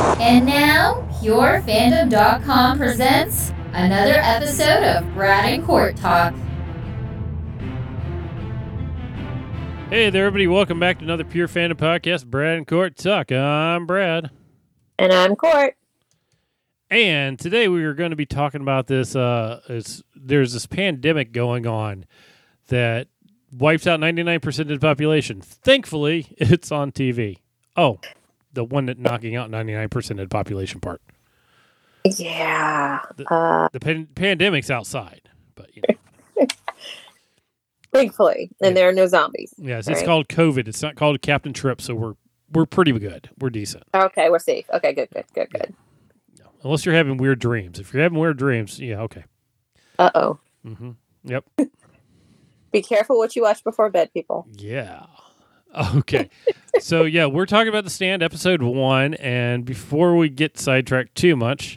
And now, PureFandom.com presents another episode of Brad and Court Talk. Hey there, everybody. Welcome back to another Pure Fandom podcast, Brad and Court Talk. I'm Brad. And I'm Court. And today we are going to be talking about this. Uh, it's, there's this pandemic going on that wipes out 99% of the population. Thankfully, it's on TV. Oh, the one that knocking out 99% of the population part. Yeah. Uh, The pan- pandemic's outside, but you know, thankfully. And Yeah. there are no zombies. yes, it's called COVID. It's not called Captain Trip, so we're we're pretty good. We're decent. Okay, we're safe. Okay, good, good, good, good. Unless you're having weird dreams. If you're having weird dreams, yeah, okay. Uh oh. Mm-hmm. Yep. Be careful what you watch before bed, people. Yeah. Okay. so yeah, we're talking about the stand episode one, and before we get sidetracked too much,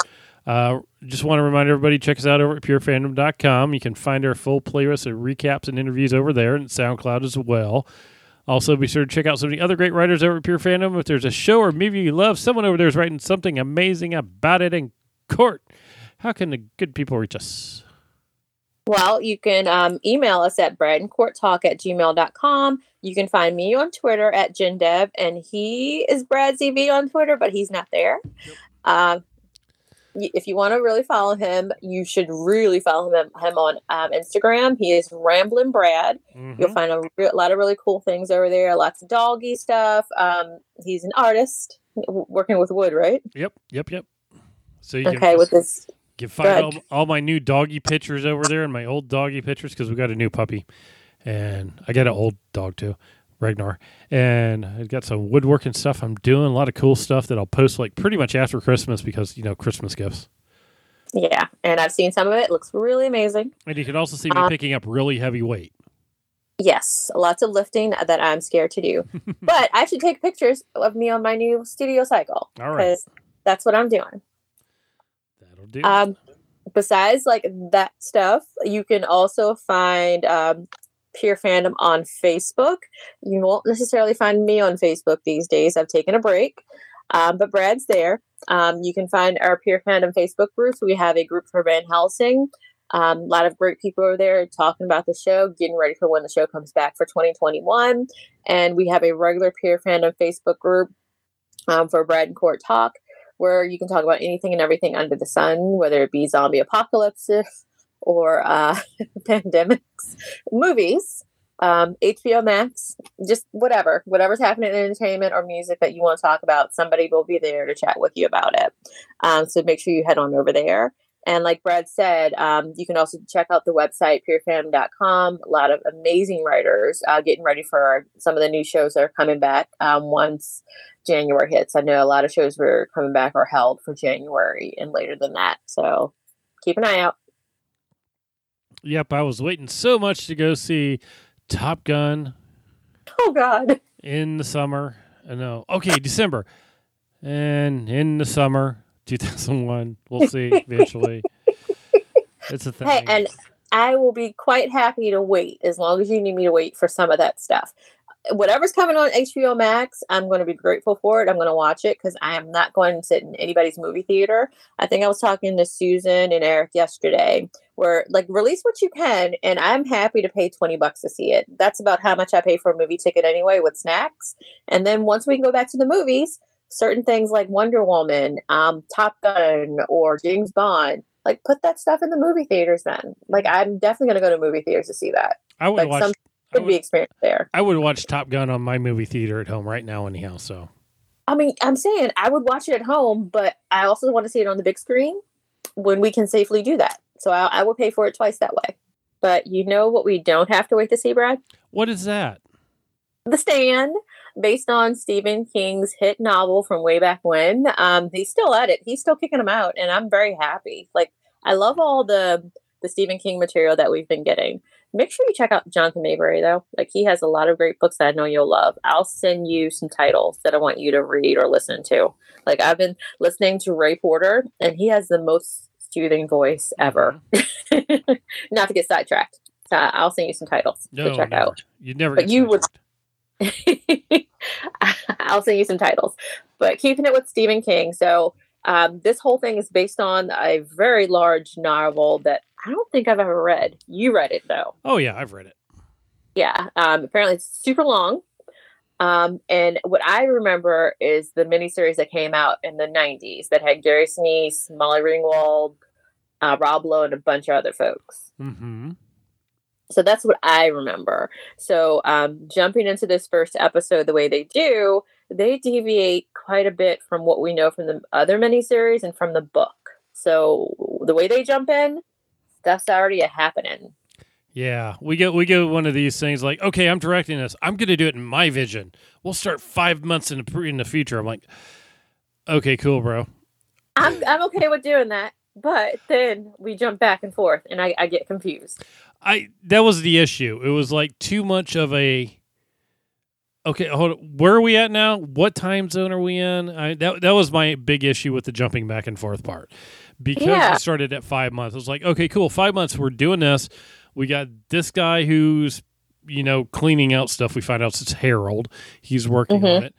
uh, just want to remind everybody check us out over at purefandom.com. You can find our full playlist of recaps and interviews over there and SoundCloud as well. Also, be sure to check out some of the other great writers over at Pure Fandom. If there's a show or movie you love, someone over there is writing something amazing about it in court. How can the good people reach us? Well, you can um, email us at bradandcourttalk at gmail.com. You can find me on Twitter at JinDev, and he is Brad ZV on Twitter, but he's not there. Um, if you want to really follow him, you should really follow him, him on um, Instagram. He is Ramblin' Brad. Mhm. You'll find a re- lot of really cool things over there. Lots of doggy stuff. Um, he's an artist w- working with wood, right? Yep, yep, yep. So you can Okay, with this. You can find all, all my new doggy pictures over there and my old doggy pictures because we got a new puppy. And I got an old dog too, Ragnar. And I've got some woodworking stuff I'm doing, a lot of cool stuff that I'll post like pretty much after Christmas because, you know, Christmas gifts. Yeah, and I've seen some of it. it looks really amazing. And you can also see me Um, picking up really heavy weight. Yes, lots of lifting that I'm scared to do. but I should take pictures of me on my new studio cycle All right. because that's what I'm doing. Um, besides like that stuff, you can also find um, Pure Fandom on Facebook. You won't necessarily find me on Facebook these days. I've taken a break, um, but Brad's there. Um, you can find our Pure Fandom Facebook group. We have a group for Van Helsing. Um, a lot of great people over there talking about the show, getting ready for when the show comes back for 2021. And we have a regular Pure Fandom Facebook group um, for Brad and Court Talk where you can talk about anything and everything under the sun, whether it be zombie apocalypses or uh, pandemics, movies, um, HBO Max, just whatever, whatever's happening in entertainment or music that you want to talk about, somebody will be there to chat with you about it. Um, so make sure you head on over there. And like Brad said, um, you can also check out the website, purefam.com. A lot of amazing writers uh, getting ready for some of the new shows that are coming back um, once January hits. I know a lot of shows were coming back are held for January and later than that. So keep an eye out. yep, I was waiting so much to go see Top Gun Oh, God. in the summer. I know. Okay, December. And in the summer, 2001. We'll see eventually. it's a thing. Hey, and I will be quite happy to wait as long as you need me to wait for some of that stuff. Whatever's coming on HBO Max, I'm going to be grateful for it. I'm going to watch it because I am not going to sit in anybody's movie theater. I think I was talking to Susan and Eric yesterday, where like release what you can, and I'm happy to pay 20 bucks to see it. That's about how much I pay for a movie ticket anyway, with snacks. And then once we can go back to the movies, certain things like Wonder Woman, um, Top Gun, or James Bond, like put that stuff in the movie theaters then. Like I'm definitely gonna go to movie theaters to see that. I would like watch. some I Could be would, experience there. I would watch Top Gun on my movie theater at home right now, anyhow. So I mean, I'm saying I would watch it at home, but I also want to see it on the big screen when we can safely do that. So I, I will pay for it twice that way. But you know what we don't have to wait to see, Brad? what is that? The Stand, based on Stephen King's hit novel from way back when. Um, he's still at it. He's still kicking them out, and I'm very happy. Like I love all the the Stephen King material that we've been getting. Make sure you check out Jonathan Maberry though. Like he has a lot of great books that I know you'll love. I'll send you some titles that I want you to read or listen to. Like I've been listening to Ray Porter, and he has the most soothing voice ever. Not to get sidetracked. Uh, I'll send you some titles No, to check never. out. You'd never. But get you would- sidetracked. I'll send you some titles. But keeping it with Stephen King. So um, this whole thing is based on a very large novel that I don't think I've ever read. You read it though. Oh yeah, I've read it. Yeah. Um, apparently it's super long. Um, and what I remember is the miniseries that came out in the 90s that had Gary Sinise, Molly Ringwald, uh, Rob Lowe, and a bunch of other folks. Mm-hmm. So that's what I remember. So um, jumping into this first episode the way they do, they deviate quite a bit from what we know from the other miniseries and from the book. So the way they jump in, stuff's already a happening. Yeah, we get we get one of these things like, okay, I'm directing this. I'm going to do it in my vision. We'll start five months in the in the future. I'm like, okay, cool, bro. I'm I'm okay with doing that, but then we jump back and forth, and I, I get confused. I that was the issue. It was like too much of a. Okay, hold on. Where are we at now? What time zone are we in? I, that that was my big issue with the jumping back and forth part, because Yeah. it started at five months. I was like, okay, cool, five months. We're doing this. We got this guy who's, you know, cleaning out stuff. We find out it's Harold. He's working Mhm. on it.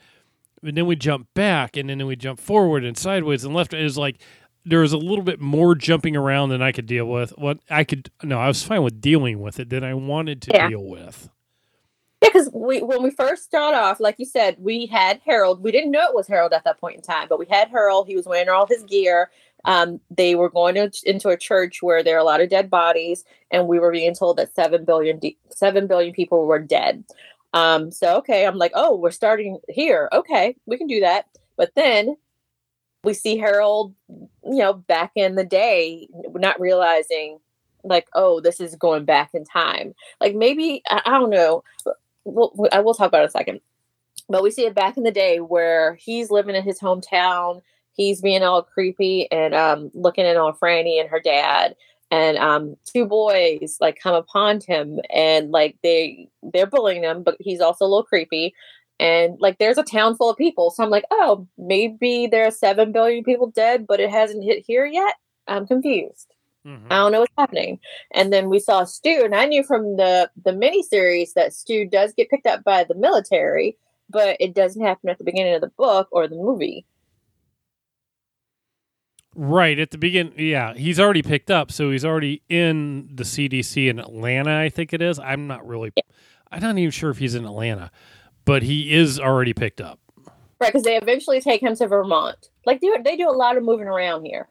And then we jump back, and then we jump forward and sideways and left. It was like there was a little bit more jumping around than I could deal with. What I could no, I was fine with dealing with it than I wanted to Yeah. deal with. Yeah, because we when we first start off, like you said, we had Harold. We didn't know it was Harold at that point in time, but we had Harold. He was wearing all his gear. Um, they were going to, into a church where there are a lot of dead bodies, and we were being told that seven billion de- seven billion people were dead. Um, so okay, I'm like, oh, we're starting here. Okay, we can do that. But then we see Harold, you know, back in the day, not realizing like, oh, this is going back in time. Like maybe I, I don't know we'll, we- I will talk about it in a second. But we see it back in the day where he's living in his hometown. He's being all creepy and um, looking in on Franny and her dad. And um, two boys like come upon him and like they they're bullying him, but he's also a little creepy. And like there's a town full of people, so I'm like, oh, maybe there are seven billion people dead, but it hasn't hit here yet. I'm confused. Mhm. I don't know what's happening. And then we saw Stu, and I knew from the the miniseries that Stu does get picked up by the military, but it doesn't happen at the beginning of the book or the movie. Right at the beginning, yeah, he's already picked up, so he's already in the CDC in Atlanta. I think it is. I'm not really, I'm not even sure if he's in Atlanta, but he is already picked up. Right, because they eventually take him to Vermont. Like they, they do a lot of moving around here.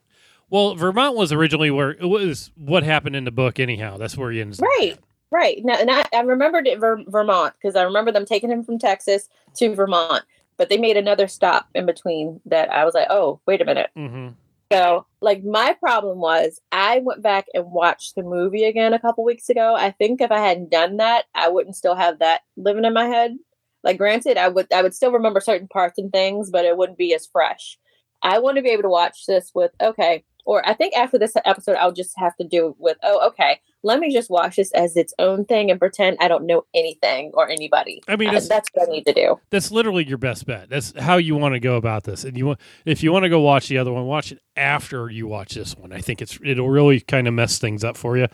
Well, Vermont was originally where it was what happened in the book. Anyhow, that's where he ends. up Right. Right. Now, and I, I remembered it Ver- Vermont because I remember them taking him from Texas to Vermont, but they made another stop in between that I was like, oh, wait a minute. Mhm. So, like, my problem was I went back and watched the movie again a couple weeks ago. I think if I hadn't done that, I wouldn't still have that living in my head. Like, granted, I would I would still remember certain parts and things, but it wouldn't be as fresh. I want to be able to watch this with okay, or I think after this episode, I'll just have to do it with oh, okay, let me just watch this as its own thing and pretend I don't know anything or anybody. I mean, that's, that's what I need to do. that's literally your best bet. That's how you want to go about this. And you want, if you want to go watch the other one, watch it after you watch this one. I think it's it'll really kind of mess things up for you.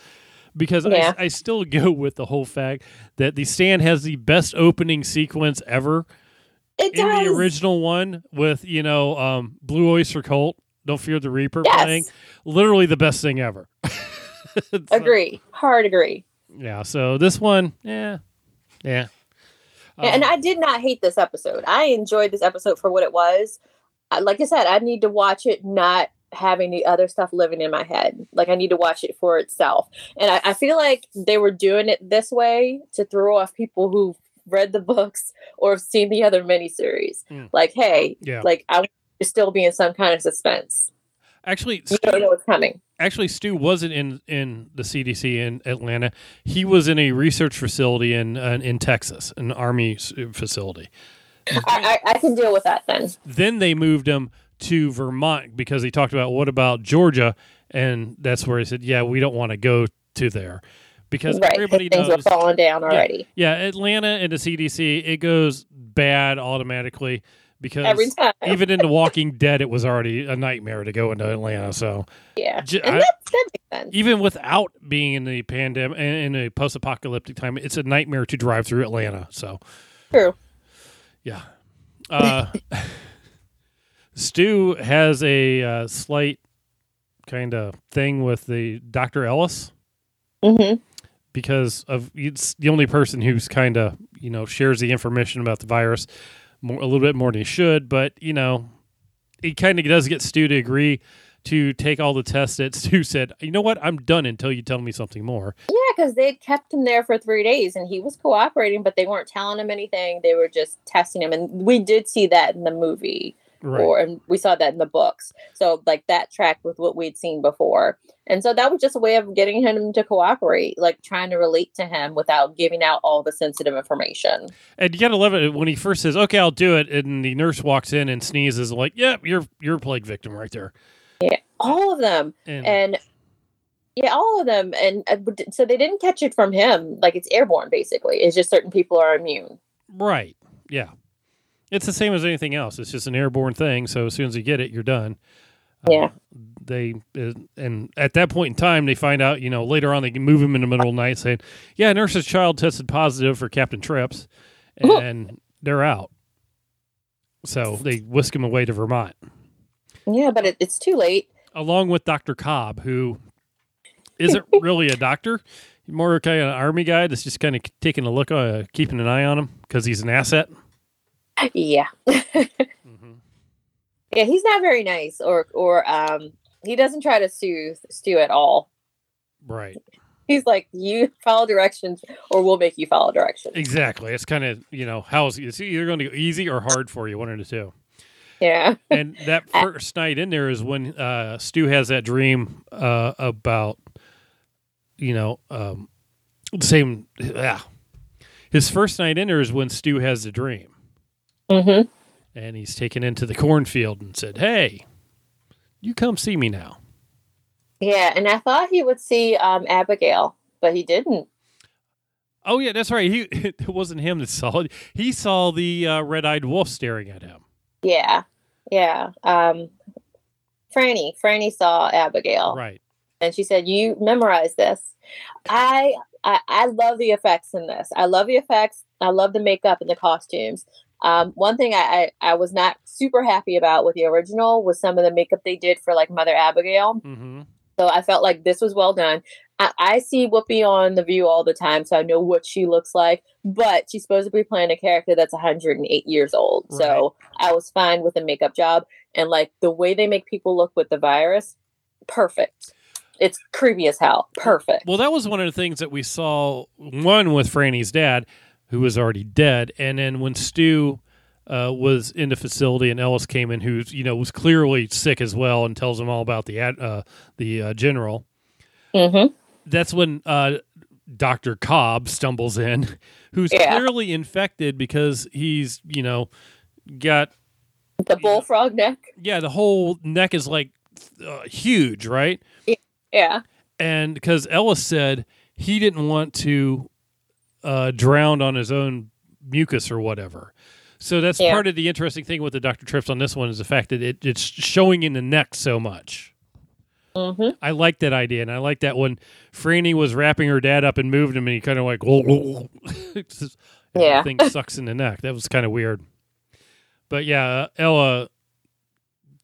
Because Yeah. I, I still go with the whole fact that the stand has the best opening sequence ever. It in does. the original one with you know um, Blue Oyster Cult, Don't Fear the Reaper Yes. playing, literally the best thing ever. Agree. Hard agree. Yeah. So this one, yeah, yeah. and Um, I did not hate this episode. I enjoyed this episode for what it was. Like I said, I need to watch it not having the other stuff living in my head. Like I need to watch it for itself. And I, I feel like they were doing it this way to throw off people who read the books or have seen the other miniseries. Mm. Like, hey, yeah. like I to still be in some kind of suspense. actually, You don't know what's coming. actually, Stu wasn't in in the CDC in Atlanta. He was in a research facility in uh, in Texas, an army facility. I, I, I can deal with that then. Then they moved him to Vermont because he talked about what about Georgia, and that's where he said, "Yeah, we don't want to go to there." Because Right. everybody Things knows were falling down already. Yeah, Atlanta and the CDC, it goes bad automatically because Every time. even in The Walking Dead, it was already a nightmare to go into Atlanta. So yeah. j- And that, that makes sense. even without being in the pandemic in a post-apocalyptic time, it's a nightmare to drive through Atlanta. So True. yeah, uh, Stu has a uh, slight kind of thing with the Dr. Ellis hmm because of it's the only person who's kind of you know shares the information about the virus more a little bit more than he should but you know he kind of does get stu to agree to take all the tests that stu said you know what i'm done until you tell me something more Yeah, because they kept him there for three days and he was cooperating, but they weren't telling him anything. They were just testing him. And we did see that in the movie, right or and we saw that in the books. So, like, that tracked with what we'd seen before. And so that was just a way of getting him to cooperate, like trying to relate to him without giving out all the sensitive information. and you gotta love it when he first says okay i'll do it and the nurse walks in and sneezes like yep you're you're a plague victim right there yeah All of them. and, And yeah, all of them. And uh, so they didn't catch it from him. Like, it's airborne, basically. It's just certain people are immune. right yeah it's the same as anything else. It's just an airborne thing so as soon as you get it you're done. Uh, Yeah. they uh, and at that point in time they find out you know later on they move him in the middle of the night saying yeah nurse's child tested positive for captain trips and they're out. So they whisk him away to vermont. Yeah, but it, it's too late. along with dr cobb who isn't really a doctor. More kind of an army guy that's just kind of taking a look uh, keeping an eye on him because he's an asset Yeah. mm-hmm. Yeah, he's not very nice, or or um, he doesn't try to soothe Stu at all. right He's like, "You follow directions, or we'll make you follow directions." exactly it's kind of you know how is it's either going to go easy or hard for you one of the two Yeah, and that first night in there is when uh, Stu has that dream uh, about, you know, um, same. Yeah, his first night in there is when Stu has the dream, hmm and he's taken into the cornfield and said, "Hey, you come see me now." yeah. And I thought he would see um, Abigail, but he didn't. Oh yeah, that's right. He it wasn't him that saw it. He saw the uh, red-eyed wolf staring at him. Yeah, yeah. Um, Franny, Franny saw Abigail, Right. and she said, "You memorize this." I, I I love the effects in this. I love the effects. I love the makeup and the costumes. Um, one thing I, I I was not super happy about with the original was some of the makeup they did for like Mother Abigail. Mm-hmm. So I felt like this was well done. I, I see Whoopi on The View all the time, so I know what she looks like. But she's supposed to be playing a character that's 108 years old. So I was fine with the makeup job. And like the way they make people look with the virus, perfect. It's creepy as hell. Perfect. Well, that was one of the things that we saw. One with Franny's dad, who was already dead, and then when Stu uh, was in the facility and Ellis came in, who's you know was clearly sick as well, and tells him all about the ad, uh, the uh, general. Mm-hmm. That's when uh, Doctor Cobb stumbles in, who's Yeah. clearly infected because he's you know got The bullfrog neck. yeah the whole neck is like uh, huge, right? Yeah. and because Ellis said he didn't want to uh, drown on his own mucus or whatever. So that's Yeah. part of the interesting thing with the Dr. Trips on this one is the fact that it, it's showing in the neck so much. Mm-hmm. I like that idea, and I like that when Franny was wrapping her dad up and moved him, and he kind of like, whoa, whoa, whoa. It's just- Yeah. thing sucks in the neck. That was kind of weird. But yeah, uh, Ella,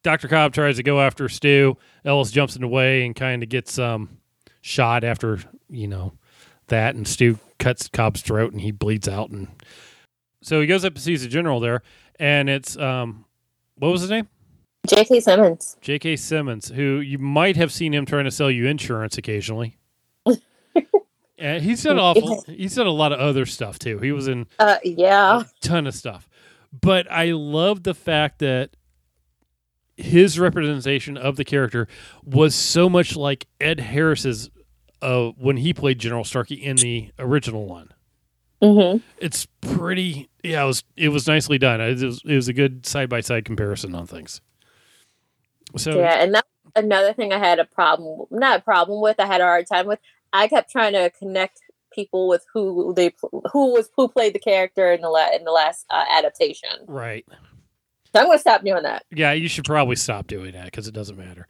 Dr. Cobb tries to go after Stu. Ellis jumps in the way and kind of gets um, shot after, you know, that. And Stu cuts Cobb's throat and he bleeds out. And so he goes up and sees the general there. And it's, um, what was his name? J.K. Simmons. J.K. Simmons, who you might have seen him trying to sell you insurance occasionally. and he's done awful. He's done a lot of other stuff too. He was in Uh, yeah. a ton of stuff. But I love the fact that his representation of the character was so much like Ed Harris's uh, when he played General Starkey in the original one. Mm-hmm. It's pretty, yeah. It was it was nicely done. It was, it was a good side by side comparison on things. So Yeah, and that's another thing I had a problem, not a problem with. I had a hard time with. I kept trying to connect people with who they who was who played the character in the la- in the last uh, adaptation. right, So I'm going to stop doing that. yeah. You should probably stop doing that because it doesn't matter.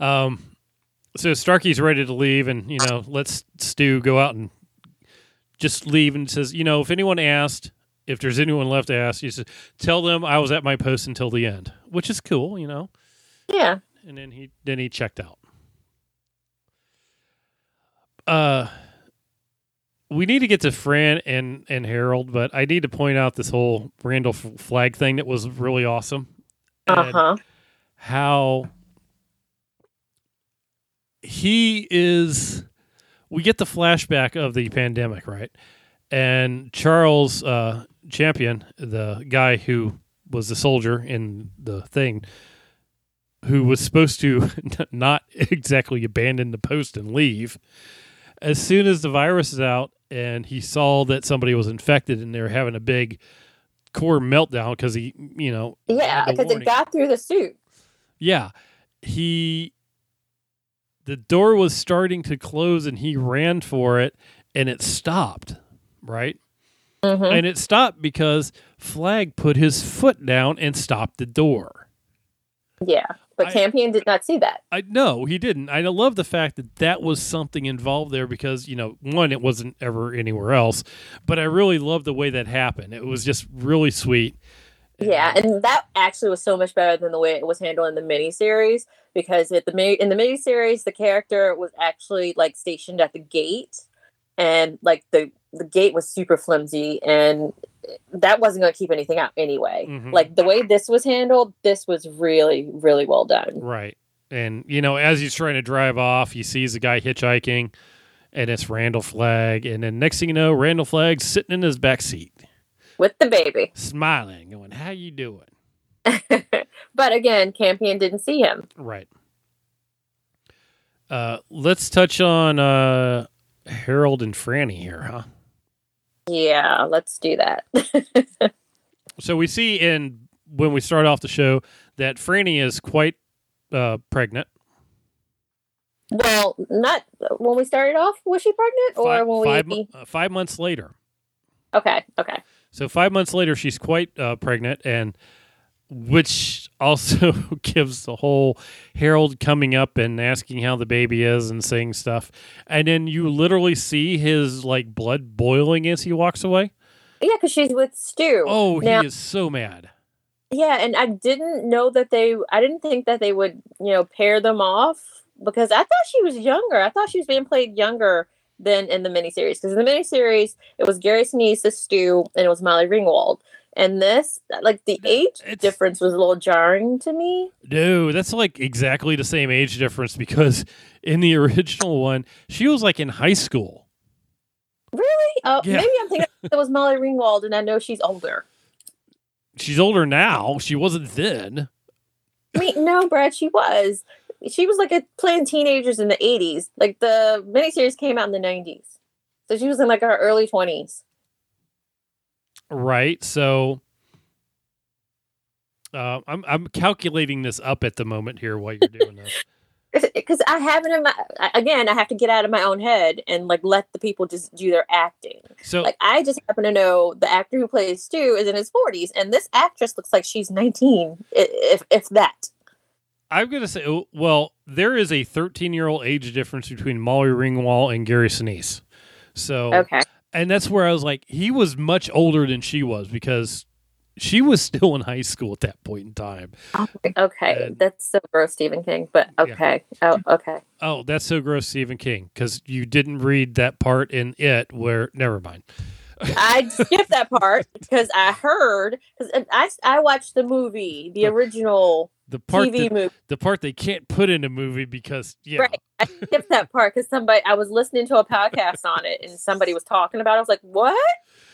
Um, so Starkey's ready to leave, and you know, let's Stu go out and just leave and says, you know, if anyone asked, if there's anyone left to ask, you just tell them I was at my post until the end, which is cool, you know. Yeah. And then he then he checked out. Uh we need to get to Fran and and Harold, but I need to point out this whole Randall f- flag thing that was really awesome. Uh huh. How he is. We get the flashback of the pandemic, right? And Charles uh, Campion, the guy who was the soldier in the thing, who was supposed to not exactly abandon the post and leave, as soon as the virus is out and he saw that somebody was infected and they were having a big core meltdown because he, you know, Yeah, because it got through the suit. Yeah. He the door was starting to close and he ran for it and it stopped, right? hmm And it stopped because Flagg put his foot down and stopped the door. Yeah, but I- Campion did not see that. I no, he didn't. I love the fact that that was something involved there because you know, one, it wasn't ever anywhere else, but I really love the way that happened. It was just really sweet. Yeah, and that actually was so much better than the way it was handled in the miniseries because at the mi- in the miniseries the character was actually like stationed at the gate, and like the the gate was super flimsy, and that wasn't going to keep anything out anyway. Mhm. Like the way this was handled, this was really really well done. Right. And, you know, as he's trying to drive off, he sees a guy hitchhiking and it's Randall Flagg. And then next thing you know, Randall Flagg's sitting in his back seat, With the baby, smiling, going, How you doing? but again, Campion didn't see him. Right. Uh, let's touch on uh, Harold and Franny here, huh? Yeah, let's do that. So we see in when we start off the show that Franny is quite uh, pregnant. well, not when we started off. Was she pregnant, or Five, when five, we? uh, five months later. Okay, okay. So five months later, she's quite uh, pregnant, and which also gives the whole Harold coming up and asking how the baby is and saying stuff, and then you literally see his like blood boiling as he walks away. Yeah, because she's with Stu. Oh, Now- he is so mad. Yeah, and I didn't know that they. I didn't think that they would, you know, pair them off because I thought she was younger. I thought she was being played younger than in the miniseries. Because in the miniseries, it was Gary Sinise Stu, and it was Molly Ringwald. And this, like the age It's- difference, was a little jarring to me. No, that's like exactly the same age difference because in the original one, she was like in high school. Really? Oh, Yeah. maybe I'm thinking it was Molly Ringwald, and I know she's older. She's older now. She wasn't then. Wait, no, Brad, she was. She was like a, playing teenagers in the 80s. Like the miniseries came out in the 90s. So she was in like her early 20s. Right. So uh, I'm I'm calculating this up at the moment here while you're doing this. Because I haven't in my, again, I have to get out of my own head and like let the people just do their acting. So Like I just happen to know the actor who plays Stu is in his 40s, and this actress looks like she's 19, if, if that. I'm gonna say, oh, well, there is a 13 year old age difference between Molly Ringwald and Gary Sinise. So, Okay. and that's where I was like, he was much older than she was because she was still in high school at that point in time. Oh, okay. And- That's so gross, Stephen King, but Yeah. okay. Oh, okay. Oh, that's so gross, Stephen King, because you didn't read that part in it where. Never mind. I skipped that part because I heard because I I watched the movie, the oh. original The part TV that, movie. the part they can't put in a movie because yeah, Right. I skipped that part because somebody I was listening to a podcast on it and somebody was talking about. it. I was like, "What?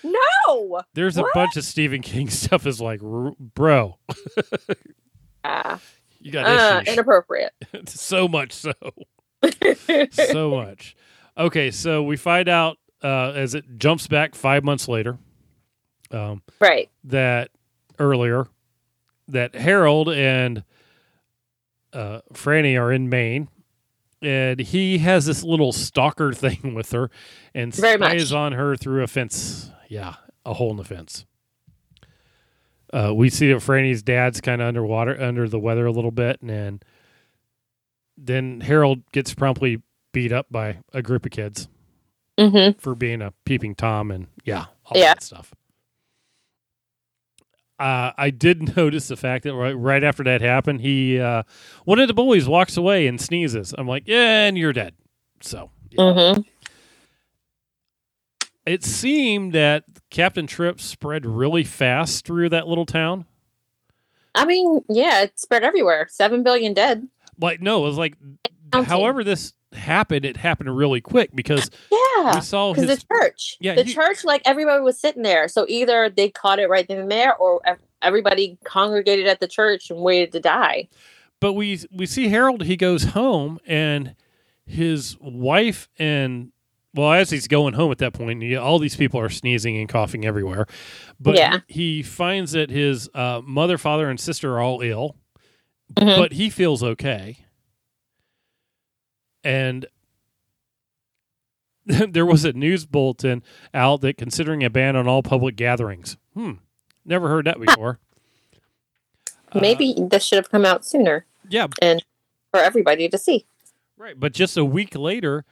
No!" there's a bunch of Stephen King stuff. Is like, bro, Uh, you got uh, issues. inappropriate. so much so, so much. Okay, so we find out uh, as it jumps back five months later um, right. that earlier that Harold and uh, Franny are in Maine, and he has this little stalker thing with her, and Very much. spies on her through a fence. Yeah, a hole in the fence. Uh, we see that Franny's dad's kind of underwater, under the weather a little bit, and then, then Harold gets promptly beat up by a group of kids Mm-hmm. for being a peeping tom and yeah, all Yeah. that stuff. Uh, I did notice the fact that right, right after that happened, he uh, one of the bullies walks away and sneezes. I'm like, yeah, and you're dead. So yeah. Mm-hmm. it seemed that Captain Trips spread really fast through that little town. I mean, yeah, it spread everywhere. Seven billion dead. Like, no, it was like, Counting. however this happened, it happened really quick because Yeah. we saw Because his. the church, Yeah, the he- church, like everybody was sitting there. So either they caught it right then and there, or everybody congregated at the church and waited to die. but we we see Harold. He goes home, and his wife and well, as he's going home at that point, he, all these people are sneezing and coughing everywhere. But Yeah. he finds that his uh, mother, father, and sister are all ill, Mhm. but he feels okay. And there was a news bulletin out that considering a ban on all public gatherings. Hmm, never heard that before. Uh, Maybe this should have come out sooner yeah, And for everybody to see. Right, but just a week later,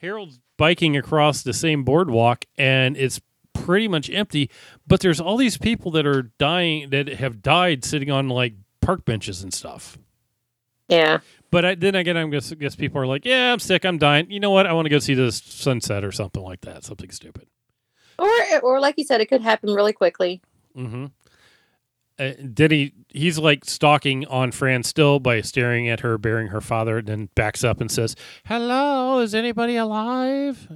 Harold's biking across the same boardwalk and it's pretty much empty, but there's all these people that are dying that have died sitting on like park benches and stuff. Yeah. But I, then again, I guess, guess people are like, "Yeah, I'm sick. I'm dying. You know what? I want to go see the sunset or something like that. Something stupid." Or, or like you said, it could happen really quickly. Mm-hmm. Uh, then he he's like stalking on Fran still by staring at her, burying her father, and then backs up and says, "Hello, is anybody alive?"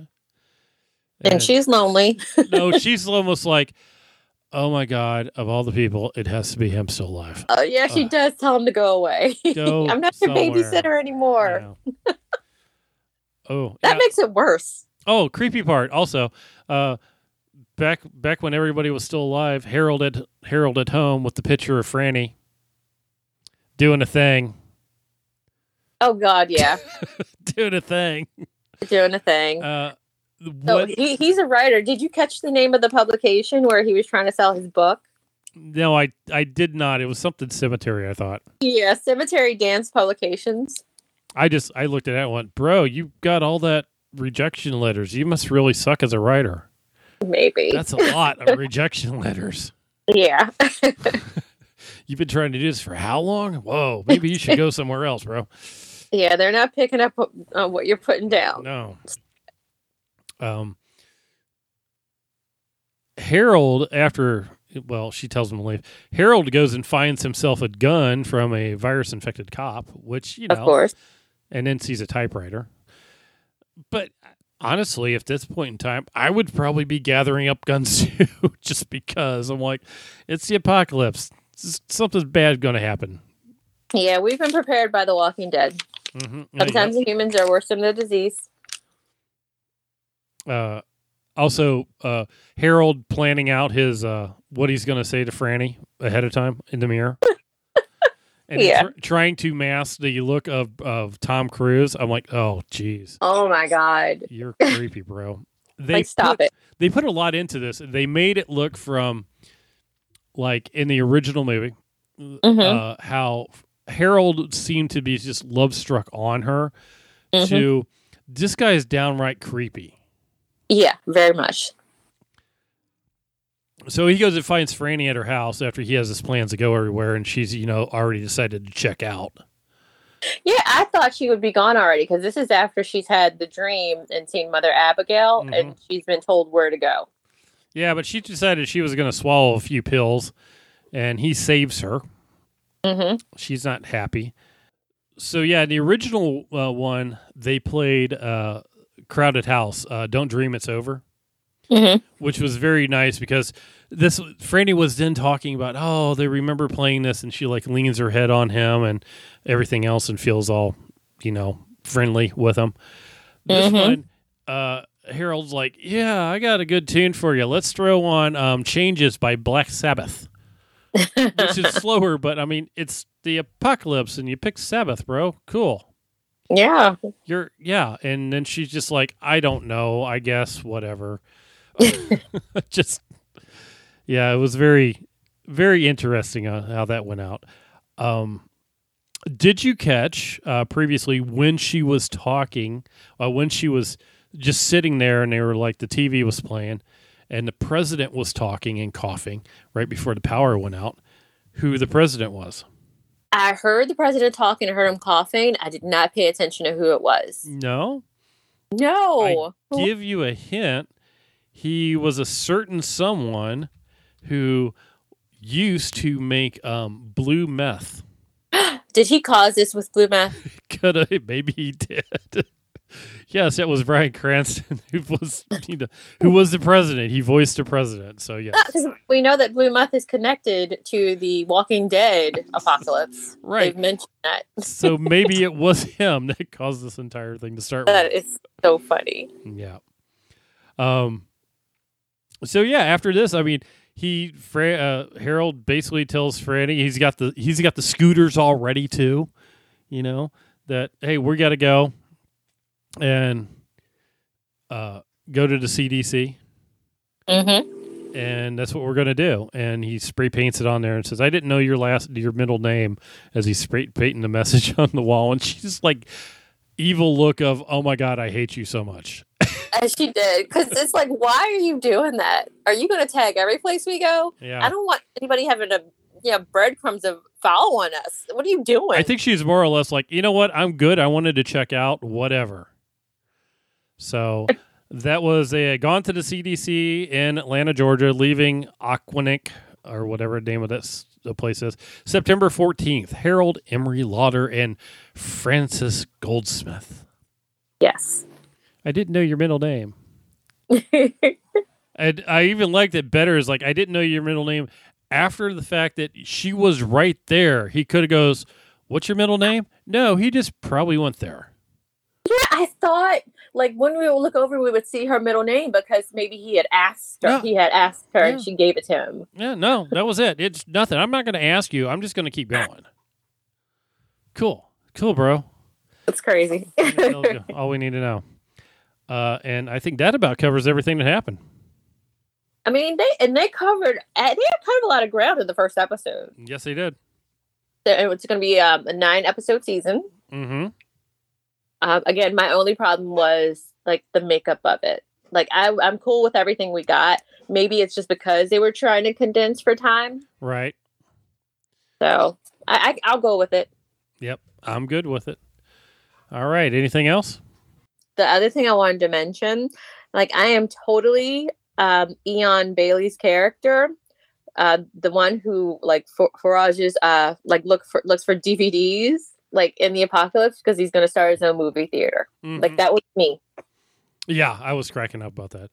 And she's lonely. no, she's almost like, "Oh my god, of all the people, it has to be him still alive." Oh, yeah, she Ugh. does tell him to go away. Go I'm not your babysitter anymore. Oh, That yeah. makes it worse. oh, creepy part. Also, uh, back back when everybody was still alive, Harold at Harold at home with the picture of Franny doing a thing, Oh, God, yeah. doing a thing. Doing a thing. Uh, So he, he's a writer. Did you catch the name of the publication where he was trying to sell his book? no, I I did not. It was something cemetery. I thought. Yeah, Cemetery Dance Publications. I just I looked at that and went, bro, you got all that rejection letters. You must really suck as a writer. Maybe. That's a lot of rejection letters. yeah. You've been trying to do this for how long? Whoa, maybe you should go somewhere else, bro. yeah, they're not picking up on what you're putting down. No. Um, Harold, after well, she tells him to leave. Harold goes and finds himself a gun from a virus-infected cop, which you know, Of course. and then sees a typewriter. But honestly, at this point in time, I would probably be gathering up guns too, just because I'm like, it's the apocalypse. Something's bad going to happen. Yeah, we've been prepared by The Walking Dead. Mm-hmm. Sometimes the humans are worse than the disease. Uh, also uh, Harold planning out his uh, what he's going to say to Franny ahead of time in the mirror, and Yeah. tr- trying to mask the look of of Tom Cruise. I'm like, oh, jeez, Oh my God. you're creepy, bro. They like, stop put, it. They put a lot into this. They made it look from like in the original movie, Mhm. uh, how Harold seemed to be just love struck on her. Mhm. To this guy is downright creepy. Yeah, very much. So he goes and finds Franny at her house after he has his plans to go everywhere, and she's, you know, already decided to check out. Yeah, I thought she would be gone already because this is after she's had the dream and seen Mother Abigail Mm-hmm. and she's been told where to go. Yeah, but she decided she was going to swallow a few pills, and he saves her. Mm-hmm. She's not happy. So yeah, the original uh, one they played uh, "Crowded House." Uh, Don't dream it's over. Mm-hmm. which was very nice because this Franny was then talking about oh they remember playing this and she like leans her head on him and everything else and feels all you know friendly with him. This Mhm. one, uh, Harold's like yeah I got a good tune for you. Let's throw on um, "Changes" by Black Sabbath, which is slower, but I mean it's the apocalypse and you pick Sabbath, bro. Cool. Yeah. You're yeah, and then she's just like, I don't know, I guess, whatever. just yeah, it was very very interesting on how that went out. Um did you catch uh previously when she was talking, uh, when she was just sitting there and they were like the TV was playing and the president was talking and coughing right before the power went out. Who the president was? I heard the president talking. I heard him coughing. I did not pay attention to who it was. No. No. Give you a hint. He was a certain someone who used to make um, blue meth. Did he cause this with blue meth? Could have, maybe he did. yes, it was Bryan Cranston who was, who was the president. He voiced the president. So yes, Because we know that blue meth is connected to the Walking Dead apocalypse. right. They've mentioned that. So maybe it was him that caused this entire thing to start with. That is so funny. Yeah. Um. So yeah, after this, I mean, he Fra- uh, Harold basically tells Franny he's got the he's got the scooters all ready too. You know that hey, we got to go and uh go to the CDC, Mm-hmm. and that's what we're gonna do. And he spray paints it on there and says, "I didn't know your last your middle name." As he's spray painting the message on the wall, and she's like evil look of, "Oh my god, I hate you so much." As she did. Because it's like, why are you doing that? Are you going to tag every place we go? Yeah. I don't want anybody having a yeah breadcrumbs of following us. What are you doing? I think she's more or less like, you know what? I'm good. I wanted to check out whatever. So that was a gone to the CDC in Atlanta, Georgia, leaving Ogunquit or whatever the name of this the place is September 14th. Harold Emery Lauder and Frances Goldsmith. yes. I didn't know your middle name. And I even liked it better is like I didn't know your middle name after the fact that she was right there. He could have goes, "What's your middle name?" No, he just probably went there. Yeah, I thought like when we would look over, we would see her middle name because maybe he had asked her. Yeah. He had asked her, and she gave it to him. Yeah, no, that was it. It's nothing. I'm not going to ask you. I'm just going to keep going. Cool, cool, bro. That's crazy. All we need to know. Uh, and I think that about covers everything that happened. I mean, they and they covered. uh, They had kind of a lot of ground in the first episode. Yes, they did. So It's going to be um, a nine episode season. Mm-hmm. Um, again, my only problem was like the makeup of it. Like I, I'm cool with everything we got. Maybe it's just because they were trying to condense for time. Right. So I, I I'll go with it. Yep. I'm good with it. All right. Anything else? The other thing I wanted to mention, like I am totally um, Eion Bailey's character, uh, the one who like for, forages, uh, like look for looks for DVDs like in the apocalypse because he's going to start his own movie theater. Like Mhm. that was me. Yeah, I was cracking up about that.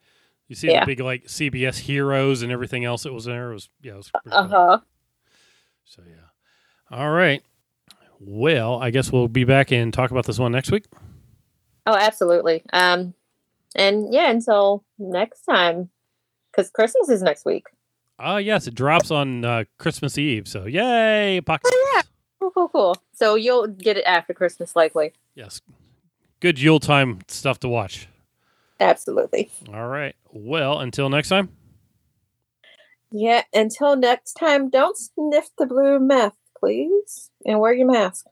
You see Yeah. the big like CBS heroes and everything else that was there. It was yeah, it was Uh huh. So yeah. All right. Well, I guess we'll be back and talk about this one next week. Oh, absolutely. Um, and yeah, until next time, because Christmas is next week. Ah, yes, it drops on uh, Christmas Eve. So yay, apocalypse. yeah. Cool, cool, cool. So you'll get it after Christmas, likely. Yes. Good Yule time stuff to watch. Absolutely. All right. Well, until next time. Yeah. Until next time, don't sniff the blue meth, please, and wear your mask.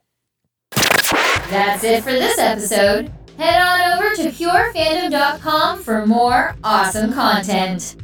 That's it for this episode. Head on over to purefandom.com for more awesome content.